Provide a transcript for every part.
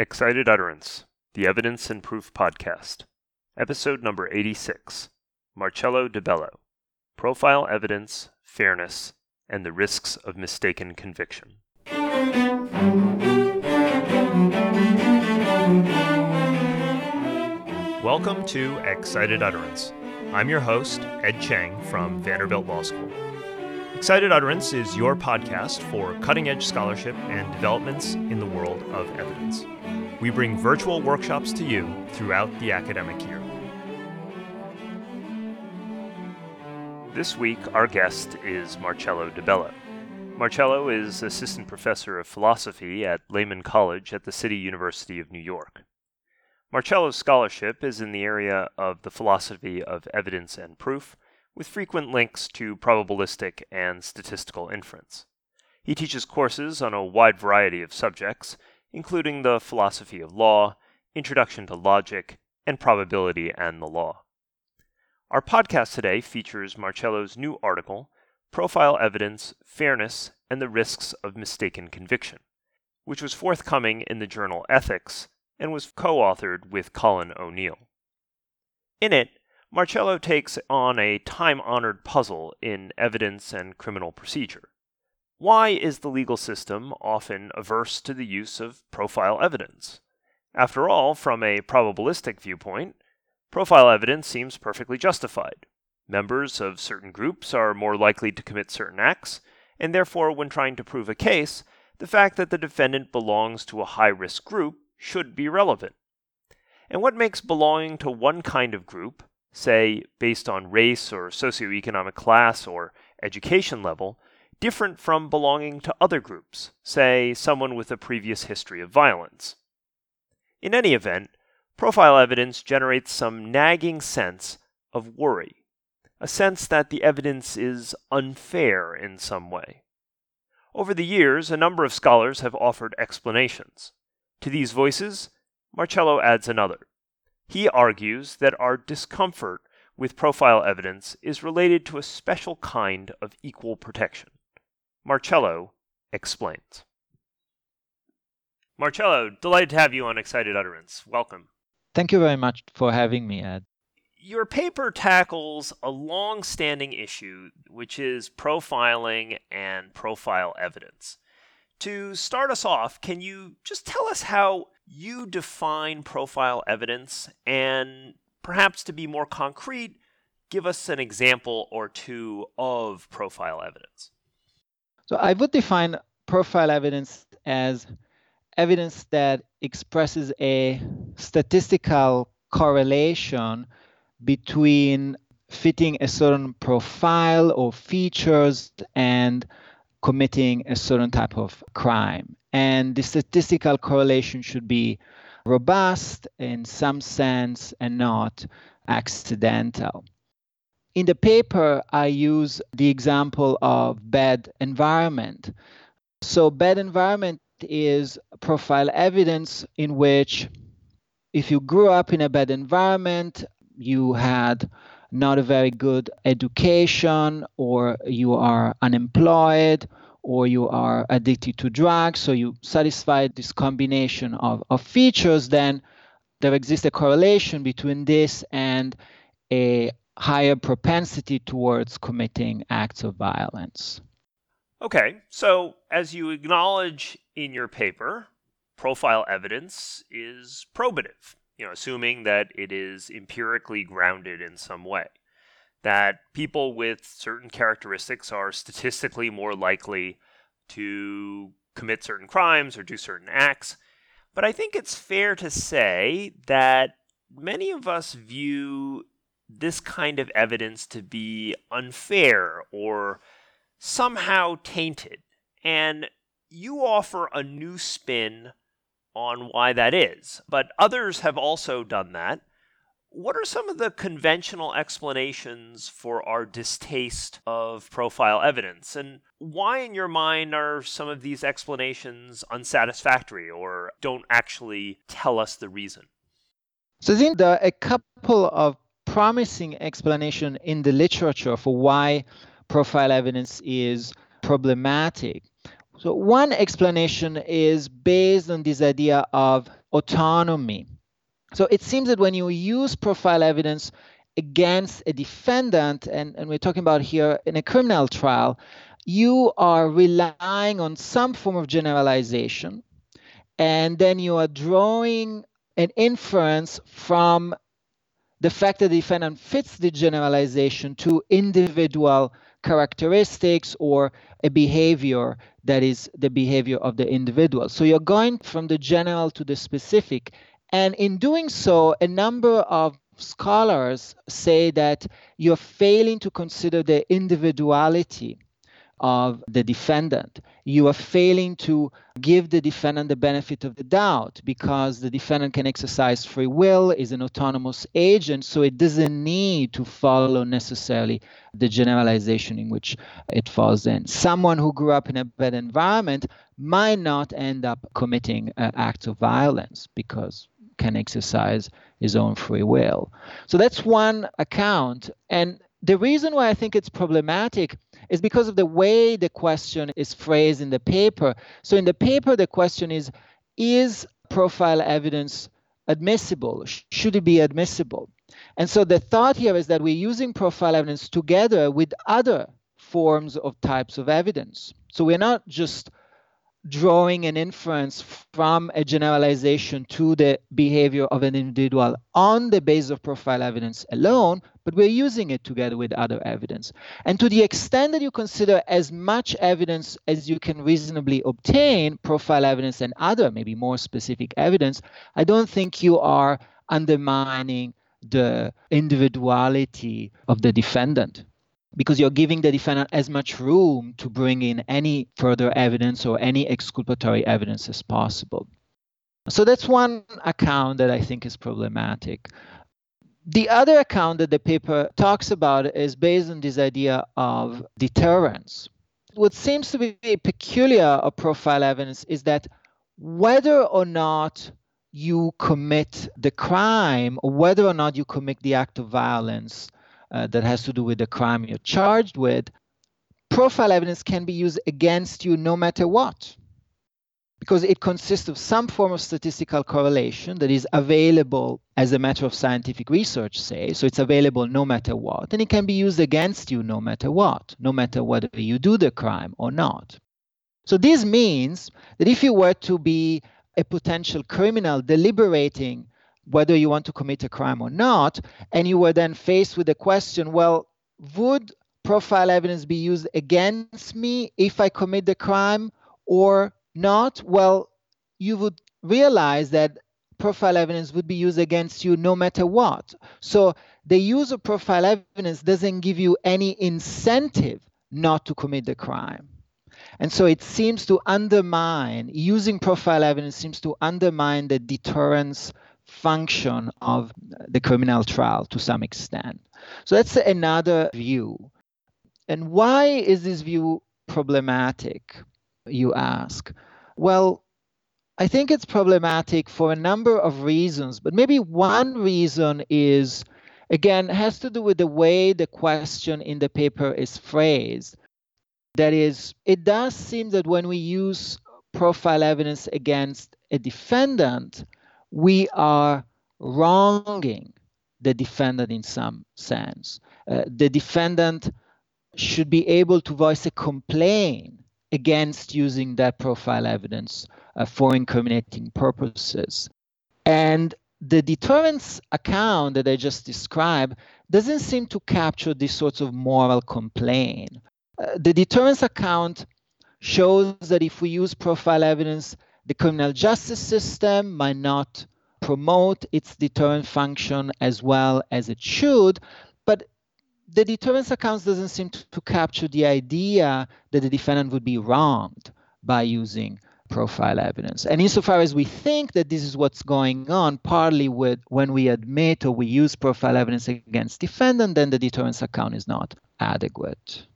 Excited Utterance, the Evidence and Proof Podcast, Episode number 86 Marcello Di Bello Profile Evidence, Fairness, and the Risks of Mistaken Conviction. Welcome to Excited Utterance. I'm your host, Ed Cheng from Vanderbilt Law School. Excited Utterance is your podcast for cutting edge scholarship and developments in the world of evidence. We bring virtual workshops to you throughout the academic year. This week, our guest is Marcello Di Bello. Marcello is assistant professor of philosophy at Lehman College at the City University of New York. Marcello's scholarship is in the area of the philosophy of evidence and proof with frequent links to probabilistic and statistical inference. He teaches courses on a wide variety of subjects, including the philosophy of law, introduction to logic, and probability and the law. Our podcast today features Marcello's new article, Profile Evidence, Fairness, and the Risks of Mistaken Conviction, which was forthcoming in the journal Ethics and was co authored with Collin O'Neil. In it, Marcello takes on a time honored puzzle in evidence and criminal procedure. Why is the legal system often averse to the use of profile evidence? After all, from a probabilistic viewpoint, profile evidence seems perfectly justified. Members of certain groups are more likely to commit certain acts, and therefore, when trying to prove a case, the fact that the defendant belongs to a high risk group should be relevant. And what makes belonging to one kind of group say based on race or socioeconomic class or education level, different from belonging to other groups, say someone with a previous history of violence. In any event, profile evidence generates some nagging sense of worry, a sense that the evidence is unfair in some way. Over the years, a number of scholars have offered explanations. To these voices, Marcello adds another. He argues that our discomfort with profile evidence is related to a special kind of equal protection. Marcello explains. Marcello, delighted to have you on Excited Utterance. Welcome. Thank you very much for having me, Ed. Your paper tackles a long standing issue, which is profiling and profile evidence. To start us off, can you just tell us how you define profile evidence and perhaps to be more concrete, give us an example or two of profile evidence. So I would define profile evidence as evidence that expresses a statistical correlation between fitting a certain profile or features and committing a certain type of crime. And the statistical correlation should be robust in some sense and not accidental. In the paper, I use the example of bad environment. So, bad environment is profile evidence in which if you grew up in a bad environment, you had not a very good education, or you are unemployed, or you are addicted to drugs, so you satisfy this combination of, of features, then there exists a correlation between this and a higher propensity towards committing acts of violence. Okay, so as you acknowledge in your paper, profile evidence is probative, you know, assuming that it is empirically grounded in some way that people with certain characteristics are statistically more likely to commit certain crimes or do certain acts. But I think it's fair to say that many of us view this kind of evidence to be unfair or somehow tainted. And you offer a new spin on why that is. But others have also done that. What are some of the conventional explanations for our distaste of profile evidence? And why, in your mind, are some of these explanations unsatisfactory or don't actually tell us the reason? So I think there are a couple of promising explanations in the literature for why profile evidence is problematic. So one explanation is based on this idea of autonomy. So it seems that when you use profile evidence against a defendant, and, and we're talking about here in a criminal trial, you are relying on some form of generalization, and then you are drawing an inference from the fact that the defendant fits the generalization to individual characteristics or a behavior that is the behavior of the individual. So you're going from the general to the specific. And in doing so, a number of scholars say that you're failing to consider the individuality of the defendant. You are failing to give the defendant the benefit of the doubt because the defendant can exercise free will, is an autonomous agent, so it doesn't need to follow necessarily the generalization in which it falls in. Someone who grew up in a bad environment might not end up committing acts of violence because can exercise his own free will. So that's one account. And the reason why I think it's problematic is because of the way the question is phrased in the paper. So in the paper, the question is Is profile evidence admissible? Should it be admissible? And so the thought here is that we're using profile evidence together with other forms of types of evidence. So we're not just drawing an inference from a generalization to the behavior of an individual on the basis of profile evidence alone, but we're using it together with other evidence. And to the extent that you consider as much evidence as you can reasonably obtain, profile evidence and other, maybe more specific evidence, I don't think you are undermining the individuality of the defendant because you're giving the defendant as much room to bring in any further evidence or any exculpatory evidence as possible. So that's one account that I think is problematic. The other account that the paper talks about is based on this idea of deterrence. What seems to be peculiar of profile evidence is that whether or not you commit the crime, whether or not you commit the act of violence, uh, that has to do with the crime you're charged with, profile evidence can be used against you no matter what. Because it consists of some form of statistical correlation that is available as a matter of scientific research, say. So it's available no matter what. And it can be used against you no matter what, no matter whether you do the crime or not. So this means that if you were to be a potential criminal deliberating whether you want to commit a crime or not. And you were then faced with the question well, would profile evidence be used against me if I commit the crime or not? Well, you would realize that profile evidence would be used against you no matter what. So the use of profile evidence doesn't give you any incentive not to commit the crime. And so it seems to undermine, using profile evidence seems to undermine the deterrence function of the criminal trial to some extent. So that's another view. And why is this view problematic, you ask? Well, I think it's problematic for a number of reasons, but maybe one reason is, again, has to do with the way the question in the paper is phrased. That is, it does seem that when we use profile evidence against a defendant, we are wronging the defendant in some sense. Uh, the defendant should be able to voice a complaint against using that profile evidence uh, for incriminating purposes. And the deterrence account that I just described doesn't seem to capture this sort of moral complaint. Uh, the deterrence account shows that if we use profile evidence, the criminal justice system might not promote its deterrent function as well as it should. But the deterrence accounts doesn't seem to, to capture the idea that the defendant would be wronged by using profile evidence. And insofar as we think that this is what's going on, partly with when we admit or we use profile evidence against defendant, then the deterrence account is not adequate.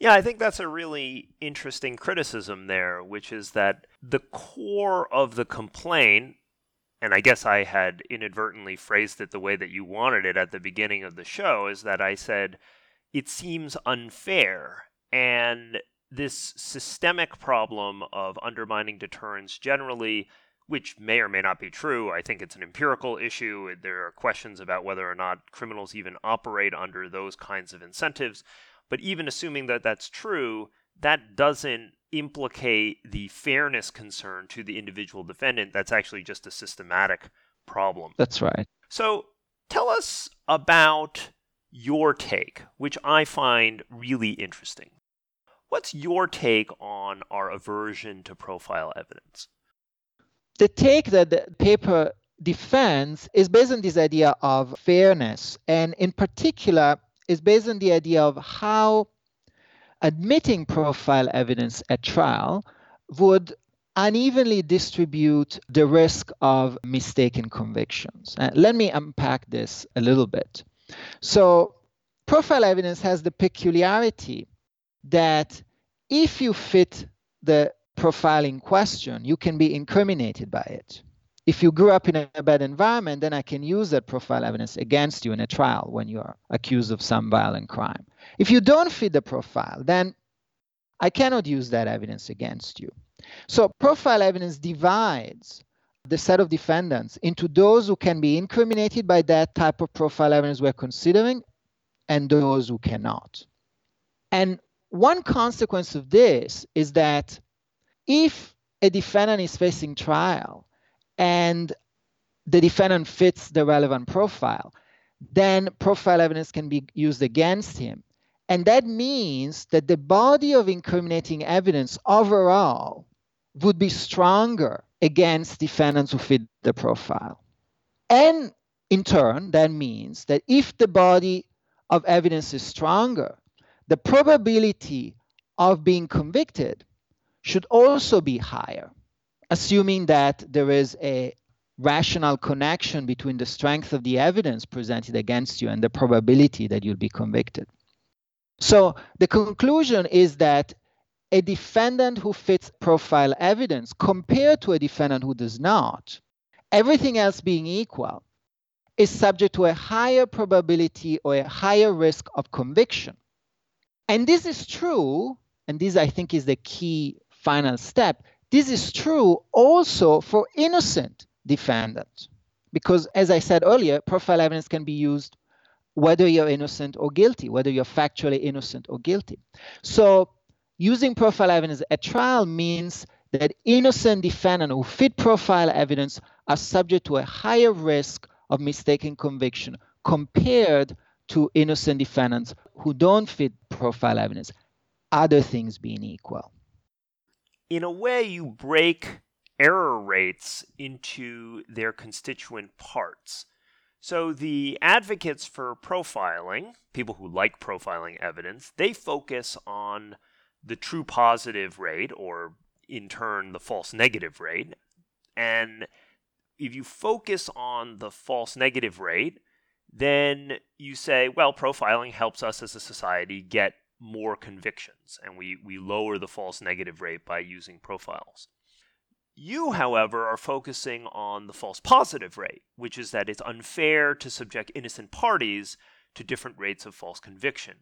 Yeah, I think that's a really interesting criticism there, which is that the core of the complaint, and I guess I had inadvertently phrased it the way that you wanted it at the beginning of the show, is that I said, it seems unfair. And this systemic problem of undermining deterrence generally which may or may not be true. I think it's an empirical issue. There are questions about whether or not criminals even operate under those kinds of incentives. But even assuming that that's true, that doesn't implicate the fairness concern to the individual defendant. That's actually just a systematic problem. That's right. So tell us about your take, which I find really interesting. What's your take on our aversion to profile evidence? The take that the paper defends is based on this idea of fairness, and in particular, is based on the idea of how admitting profile evidence at trial would unevenly distribute the risk of mistaken convictions. Uh, let me unpack this a little bit. So, profile evidence has the peculiarity that if you fit the profiling question, you can be incriminated by it. If you grew up in a bad environment, then I can use that profile evidence against you in a trial when you are accused of some violent crime. If you don't fit the profile, then I cannot use that evidence against you. So, profile evidence divides the set of defendants into those who can be incriminated by that type of profile evidence we're considering and those who cannot. And one consequence of this is that if a defendant is facing trial and the defendant fits the relevant profile, then profile evidence can be used against him. And that means that the body of incriminating evidence overall would be stronger against defendants who fit the profile. And in turn, that means that if the body of evidence is stronger, the probability of being convicted should also be higher, assuming that there is a rational connection between the strength of the evidence presented against you and the probability that you'll be convicted. So the conclusion is that a defendant who fits profile evidence compared to a defendant who does not, everything else being equal, is subject to a higher probability or a higher risk of conviction. And this is true, and this I think is the key final step. This is true also for innocent defendants. Because as I said earlier, profile evidence can be used whether you're innocent or guilty, whether you're factually innocent or guilty. So using profile evidence at trial means that innocent defendants who fit profile evidence are subject to a higher risk of mistaken conviction compared to innocent defendants who don't fit profile evidence, other things being equal. In a way, you break error rates into their constituent parts. So the advocates for profiling, people who like profiling evidence, they focus on the true positive rate, or in turn, the false negative rate. And if you focus on the false negative rate, then you say, well, profiling helps us as a society get more convictions, and we, we lower the false negative rate by using profiles. You, however, are focusing on the false positive rate, which is that it's unfair to subject innocent parties to different rates of false conviction.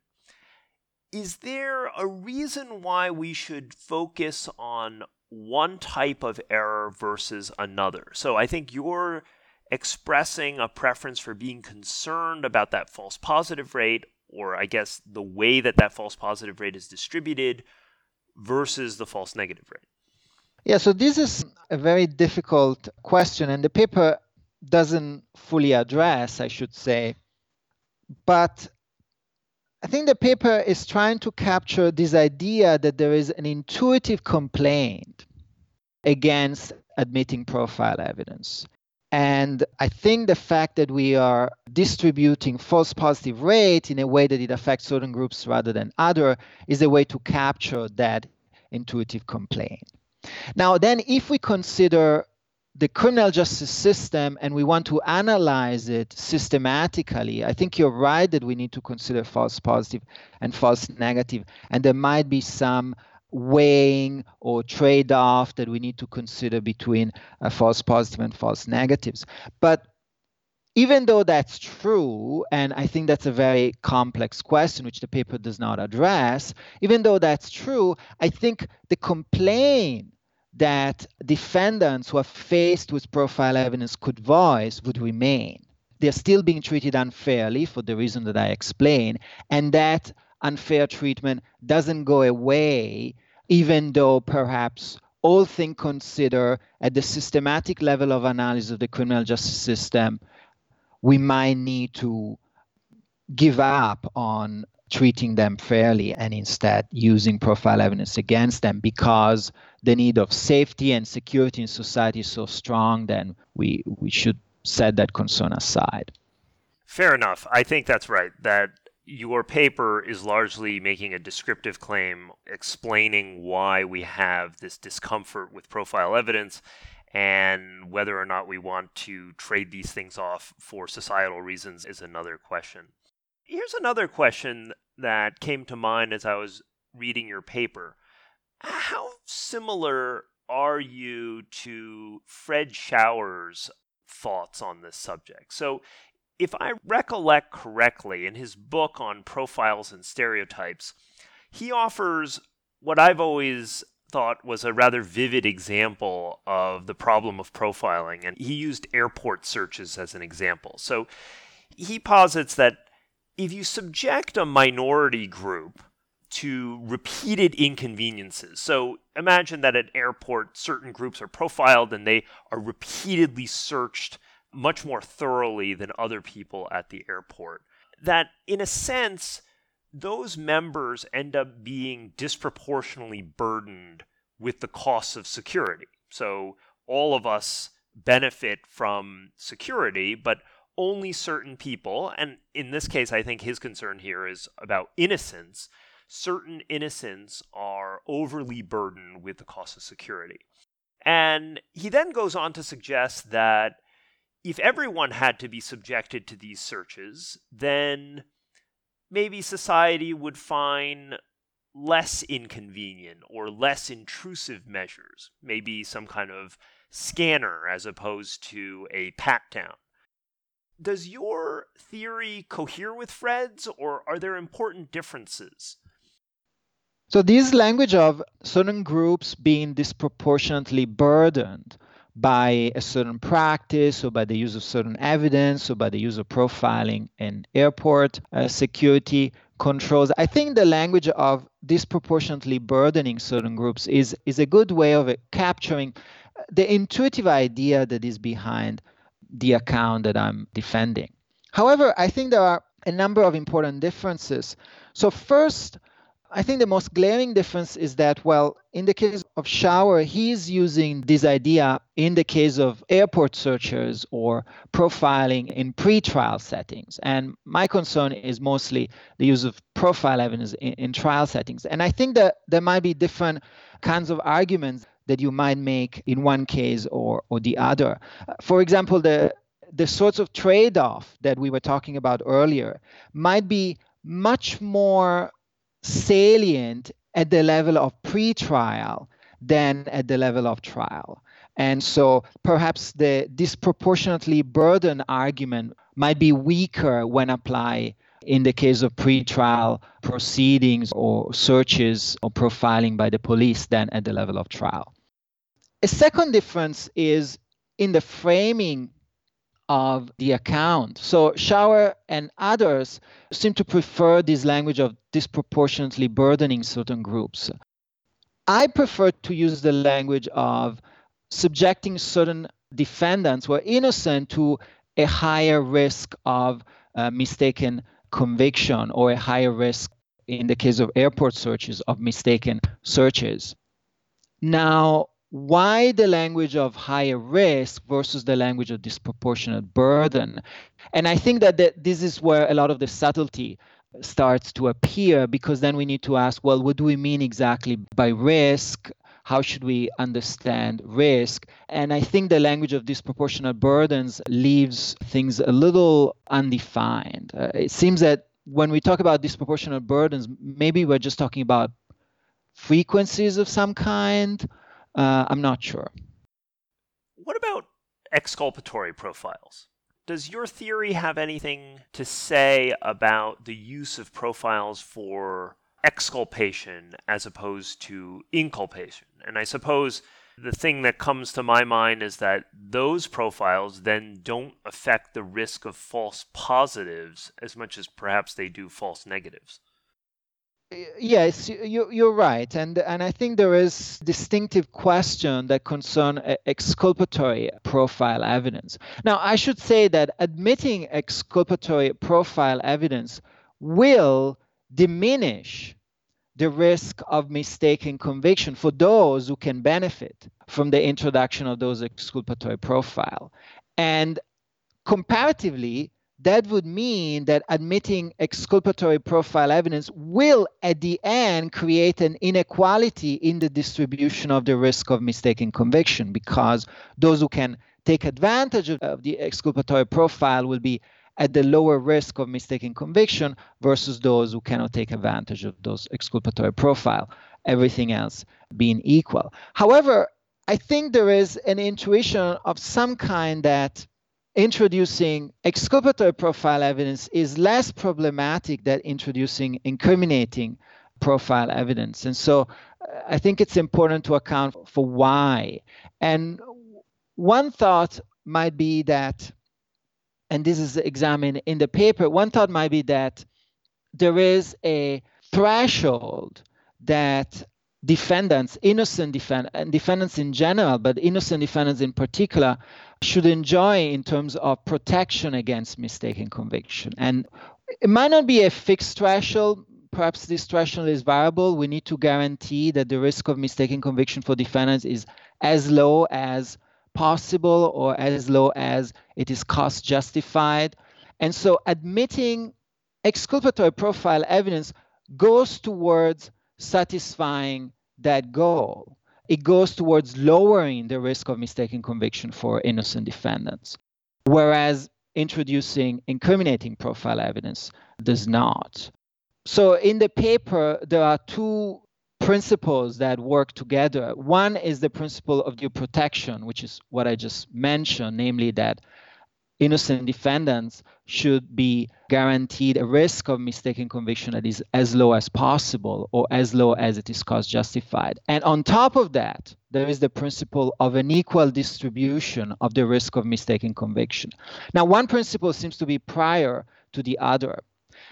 Is there a reason why we should focus on one type of error versus another? So I think you're expressing a preference for being concerned about that false positive rate, or I guess the way that that false positive rate is distributed versus the false negative rate. Yeah, so this is a very difficult question, and the paper doesn't fully address, I should say. But I think the paper is trying to capture this idea that there is an intuitive complaint against admitting profile evidence. And I think the fact that we are distributing false positive rate in a way that it affects certain groups rather than other is a way to capture that intuitive complaint. Now, then, if we consider the criminal justice system and we want to analyze it systematically, I think you're right that we need to consider false positive and false negative. And there might be some weighing or trade off that we need to consider between uh, false positive and false negatives. But even though that's true, and I think that's a very complex question which the paper does not address, even though that's true, I think the complaint that defendants who are faced with profile evidence could voice would remain. They're still being treated unfairly for the reason that I explained, and that unfair treatment doesn't go away, even though perhaps all things considered at the systematic level of analysis of the criminal justice system, we might need to give up on treating them fairly and instead using profile evidence against them because the need of safety and security in society is so strong, then we, we should set that concern aside. Fair enough. I think that's right. That your paper is largely making a descriptive claim explaining why we have this discomfort with profile evidence and whether or not we want to trade these things off for societal reasons is another question. Here's another question that came to mind as I was reading your paper. How similar are you to Fred Schauer's thoughts on this subject? So, if I recollect correctly, in his book on profiles and stereotypes, he offers what I've always thought was a rather vivid example of the problem of profiling, and he used airport searches as an example. So he posits that if you subject a minority group to repeated inconveniences. So imagine that at airport, certain groups are profiled and they are repeatedly searched much more thoroughly than other people at the airport. That, in a sense, those members end up being disproportionately burdened with the costs of security. So all of us benefit from security, but only certain people, and in this case, I think his concern here is about innocence. Certain innocents are overly burdened with the cost of security. And he then goes on to suggest that if everyone had to be subjected to these searches, then maybe society would find less inconvenient or less intrusive measures, maybe some kind of scanner as opposed to a pat down. Does your theory cohere with Fred's, or are there important differences? So, this language of certain groups being disproportionately burdened by a certain practice or by the use of certain evidence or by the use of profiling in airport uh, security controls. I think the language of disproportionately burdening certain groups is, is a good way of capturing the intuitive idea that is behind the account that I'm defending. However, I think there are a number of important differences. So, first, I think the most glaring difference is that, well, in the case of Schauer, he's using this idea in the case of airport searchers or profiling in pre-trial settings. And my concern is mostly the use of profile evidence in, in trial settings. And I think that there might be different kinds of arguments that you might make in one case or, or the other. For example, the the sorts of trade-off that we were talking about earlier might be much more salient at the level of pre-trial than at the level of trial. And so perhaps the disproportionately burden argument might be weaker when applied in the case of pre-trial proceedings or searches or profiling by the police than at the level of trial. A second difference is in the framing of the account. So Schauer and others seem to prefer this language of disproportionately burdening certain groups. I prefer to use the language of subjecting certain defendants who are innocent to a higher risk of uh, mistaken conviction or a higher risk in the case of airport searches of mistaken searches. Now, why the language of higher risk versus the language of disproportionate burden? And I think that the, this is where a lot of the subtlety starts to appear because then we need to ask well, what do we mean exactly by risk? How should we understand risk? And I think the language of disproportionate burdens leaves things a little undefined. Uh, it seems that when we talk about disproportionate burdens, maybe we're just talking about frequencies of some kind uh, I'm not sure. What about exculpatory profiles? Does your theory have anything to say about the use of profiles for exculpation as opposed to inculpation? And I suppose the thing that comes to my mind is that those profiles then don't affect the risk of false positives as much as perhaps they do false negatives. Yes, you, you're right, and and I think there is distinctive question that concern exculpatory profile evidence. Now, I should say that admitting exculpatory profile evidence will diminish the risk of mistaken conviction for those who can benefit from the introduction of those exculpatory profile. And comparatively, that would mean that admitting exculpatory profile evidence will, at the end, create an inequality in the distribution of the risk of mistaken conviction because those who can take advantage of the exculpatory profile will be at the lower risk of mistaken conviction versus those who cannot take advantage of those exculpatory profile, everything else being equal. However, I think there is an intuition of some kind that introducing exculpatory profile evidence is less problematic than introducing incriminating profile evidence. And so uh, I think it's important to account for why. And one thought might be that and this is examined in the paper, one thought might be that there is a threshold that defendants, innocent defend- defendants in general, but innocent defendants in particular, should enjoy in terms of protection against mistaken conviction. And it might not be a fixed threshold. Perhaps this threshold is variable. We need to guarantee that the risk of mistaken conviction for defendants is as low as possible or as low as it is cost justified. And so admitting exculpatory profile evidence goes towards satisfying that goal. It goes towards lowering the risk of mistaken conviction for innocent defendants, whereas introducing incriminating profile evidence does not. So in the paper, there are two principles that work together. One is the principle of due protection, which is what I just mentioned, namely that innocent defendants should be guaranteed a risk of mistaken conviction that is as low as possible or as low as it is cost justified. And on top of that, there is the principle of an equal distribution of the risk of mistaken conviction. Now, one principle seems to be prior to the other.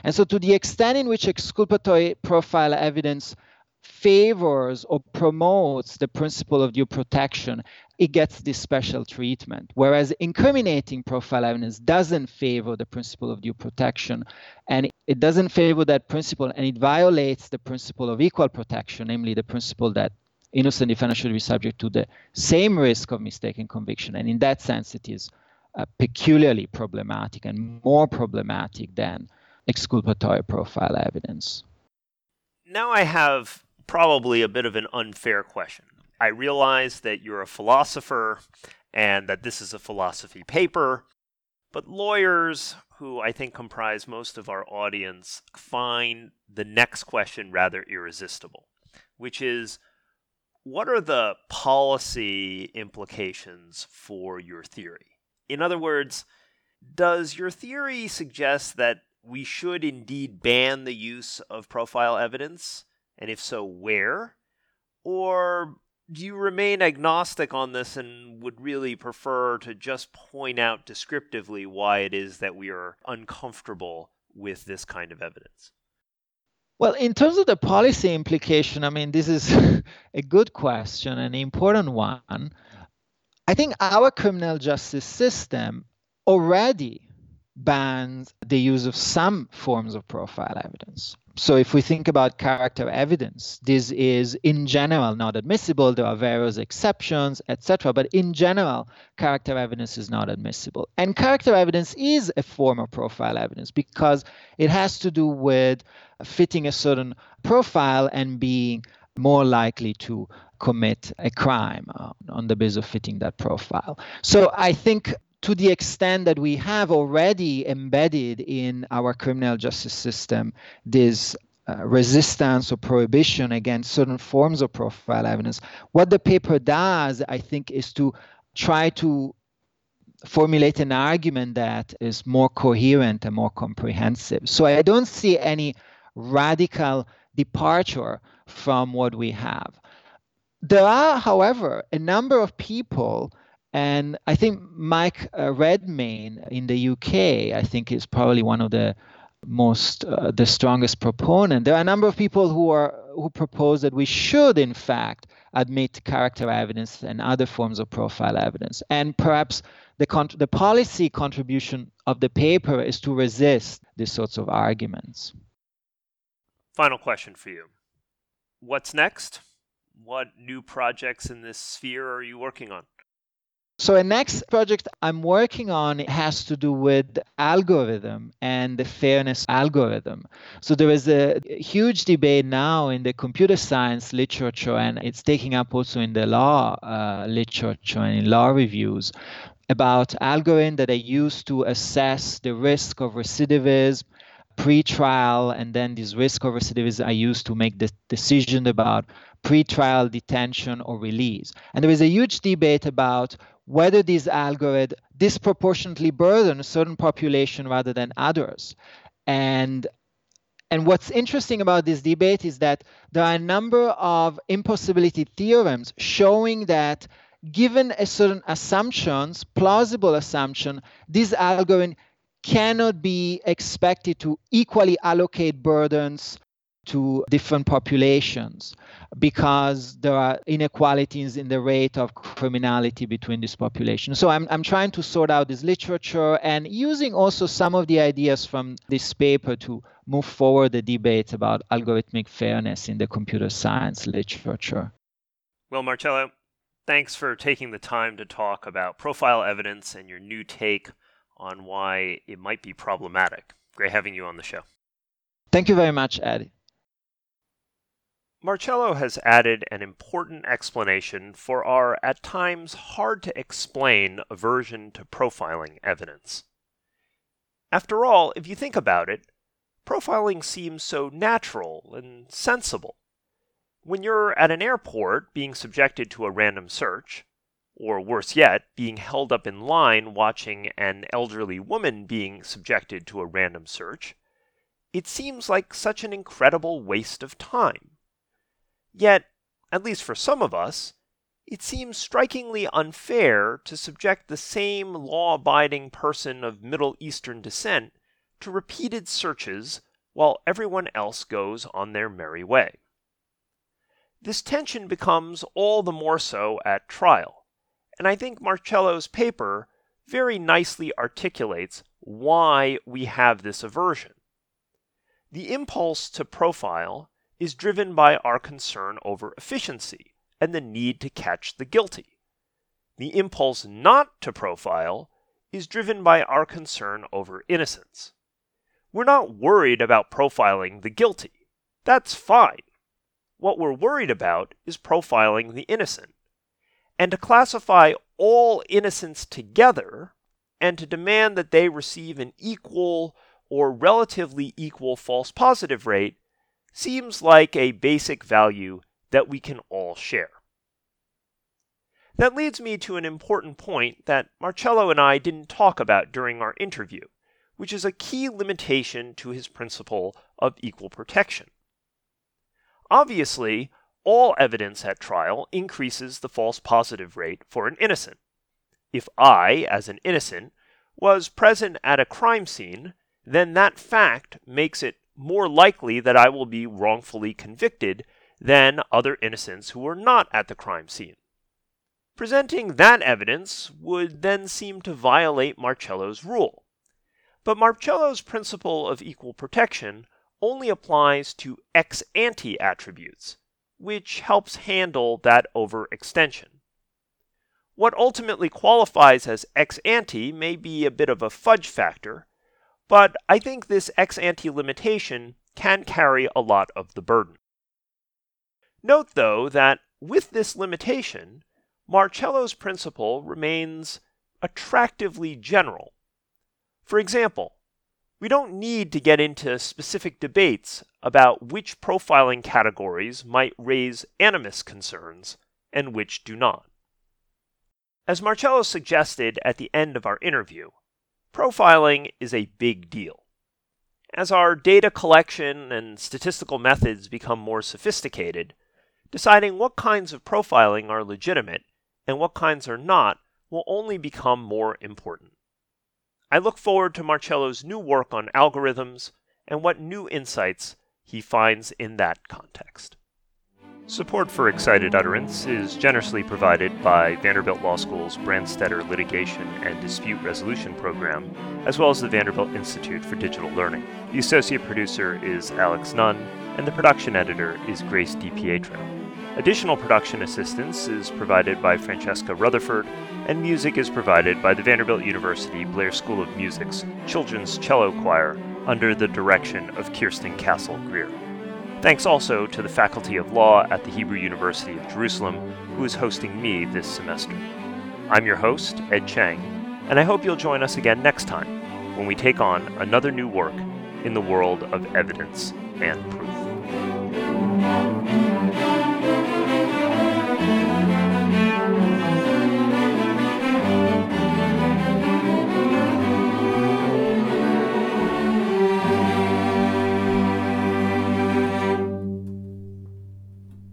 And so, to the extent in which exculpatory profile evidence favors or promotes the principle of due protection, it gets this special treatment. Whereas incriminating profile evidence doesn't favor the principle of due protection, and it doesn't favor that principle, and it violates the principle of equal protection, namely the principle that innocent defendants should be subject to the same risk of mistaken conviction. And in that sense, it is uh, peculiarly problematic and more problematic than exculpatory profile evidence. Now I have probably a bit of an unfair question. I realize that you're a philosopher and that this is a philosophy paper, but lawyers, who I think comprise most of our audience, find the next question rather irresistible, which is what are the policy implications for your theory? In other words, does your theory suggest that we should indeed ban the use of profile evidence? And if so, where? Or you remain agnostic on this and would really prefer to just point out descriptively why it is that we are uncomfortable with this kind of evidence? Well, in terms of the policy implication, I mean, this is a good question, an important one. I think our criminal justice system already bans the use of some forms of profile evidence. So, if we think about character evidence, this is in general not admissible. There are various exceptions, etc. But in general, character evidence is not admissible. And character evidence is a form of profile evidence because it has to do with fitting a certain profile and being more likely to commit a crime uh, on the basis of fitting that profile. So I think to the extent that we have already embedded in our criminal justice system this uh, resistance or prohibition against certain forms of profile evidence, what the paper does, I think, is to try to formulate an argument that is more coherent and more comprehensive. So I don't see any radical departure from what we have. There are, however, a number of people, and I think Mike uh, Redmayne in the UK, I think is probably one of the most uh, the strongest proponent. There are a number of people who are who propose that we should, in fact, admit character evidence and other forms of profile evidence, and perhaps the con- the policy contribution of the paper is to resist these sorts of arguments. Final question for you: What's next? What new projects in this sphere are you working on? So a next project I'm working on has to do with algorithm and the fairness algorithm. So there is a huge debate now in the computer science literature, and it's taking up also in the law uh, literature and in law reviews about algorithms that are used to assess the risk of recidivism pre-trial and then these risk of recidivism are used to make the decision about pre-trial detention or release and there is a huge debate about whether these algorithms disproportionately burden a certain population rather than others. And and what's interesting about this debate is that there are a number of impossibility theorems showing that given a certain assumptions, plausible assumption, this algorithm cannot be expected to equally allocate burdens to different populations because there are inequalities in the rate of criminality between these populations. So I'm, I'm trying to sort out this literature and using also some of the ideas from this paper to move forward the debate about algorithmic fairness in the computer science literature. Well, Marcello, thanks for taking the time to talk about profile evidence and your new take on why it might be problematic. Great having you on the show. Thank you very much, Ed. Marcello has added an important explanation for our at times hard to explain aversion to profiling evidence. After all, if you think about it, profiling seems so natural and sensible. When you're at an airport being subjected to a random search, or worse yet, being held up in line watching an elderly woman being subjected to a random search, it seems like such an incredible waste of time. Yet, at least for some of us, it seems strikingly unfair to subject the same law abiding person of Middle Eastern descent to repeated searches while everyone else goes on their merry way. This tension becomes all the more so at trial, and I think Marcello's paper very nicely articulates why we have this aversion. The impulse to profile is driven by our concern over efficiency and the need to catch the guilty. The impulse not to profile is driven by our concern over innocence. We're not worried about profiling the guilty. That's fine. What we're worried about is profiling the innocent. And to classify all innocents together and to demand that they receive an equal or relatively equal false positive rate seems like a basic value that we can all share. That leads me to an important point that Marcello and I didn't talk about during our interview, which is a key limitation to his principle of equal protection. Obviously, all evidence at trial increases the false positive rate for an innocent. If I, as an innocent, was present at a crime scene, then that fact makes it more likely that I will be wrongfully convicted than other innocents who were not at the crime scene. Presenting that evidence would then seem to violate Marcello's rule. But Marcello's principle of equal protection only applies to ex ante attributes, which helps handle that overextension. What ultimately qualifies as ex ante may be a bit of a fudge factor, but I think this ex ante limitation can carry a lot of the burden. Note, though, that with this limitation, Marcello's principle remains attractively general. For example, we don't need to get into specific debates about which profiling categories might raise animus concerns and which do not. As Marcello suggested at the end of our interview, profiling is a big deal. As our data collection and statistical methods become more sophisticated, deciding what kinds of profiling are legitimate and what kinds are not will only become more important. I look forward to Marcello's new work on algorithms and what new insights he finds in that context. Support for Excited Utterance is generously provided by Vanderbilt Law School's Brandstetter Litigation and Dispute Resolution Program, as well as the Vanderbilt Institute for Digital Learning. The associate producer is Alex Nunn, and the production editor is Grace DiPietro. Additional production assistance is provided by Francesca Rutherford, and music is provided by the Vanderbilt University Blair School of Music's Children's Cello Choir under the direction of Kirsten Castle Greer. Thanks also to the Faculty of Law at the Hebrew University of Jerusalem, who is hosting me this semester. I'm your host, Ed Cheng, and I hope you'll join us again next time when we take on another new work in the world of evidence and proof.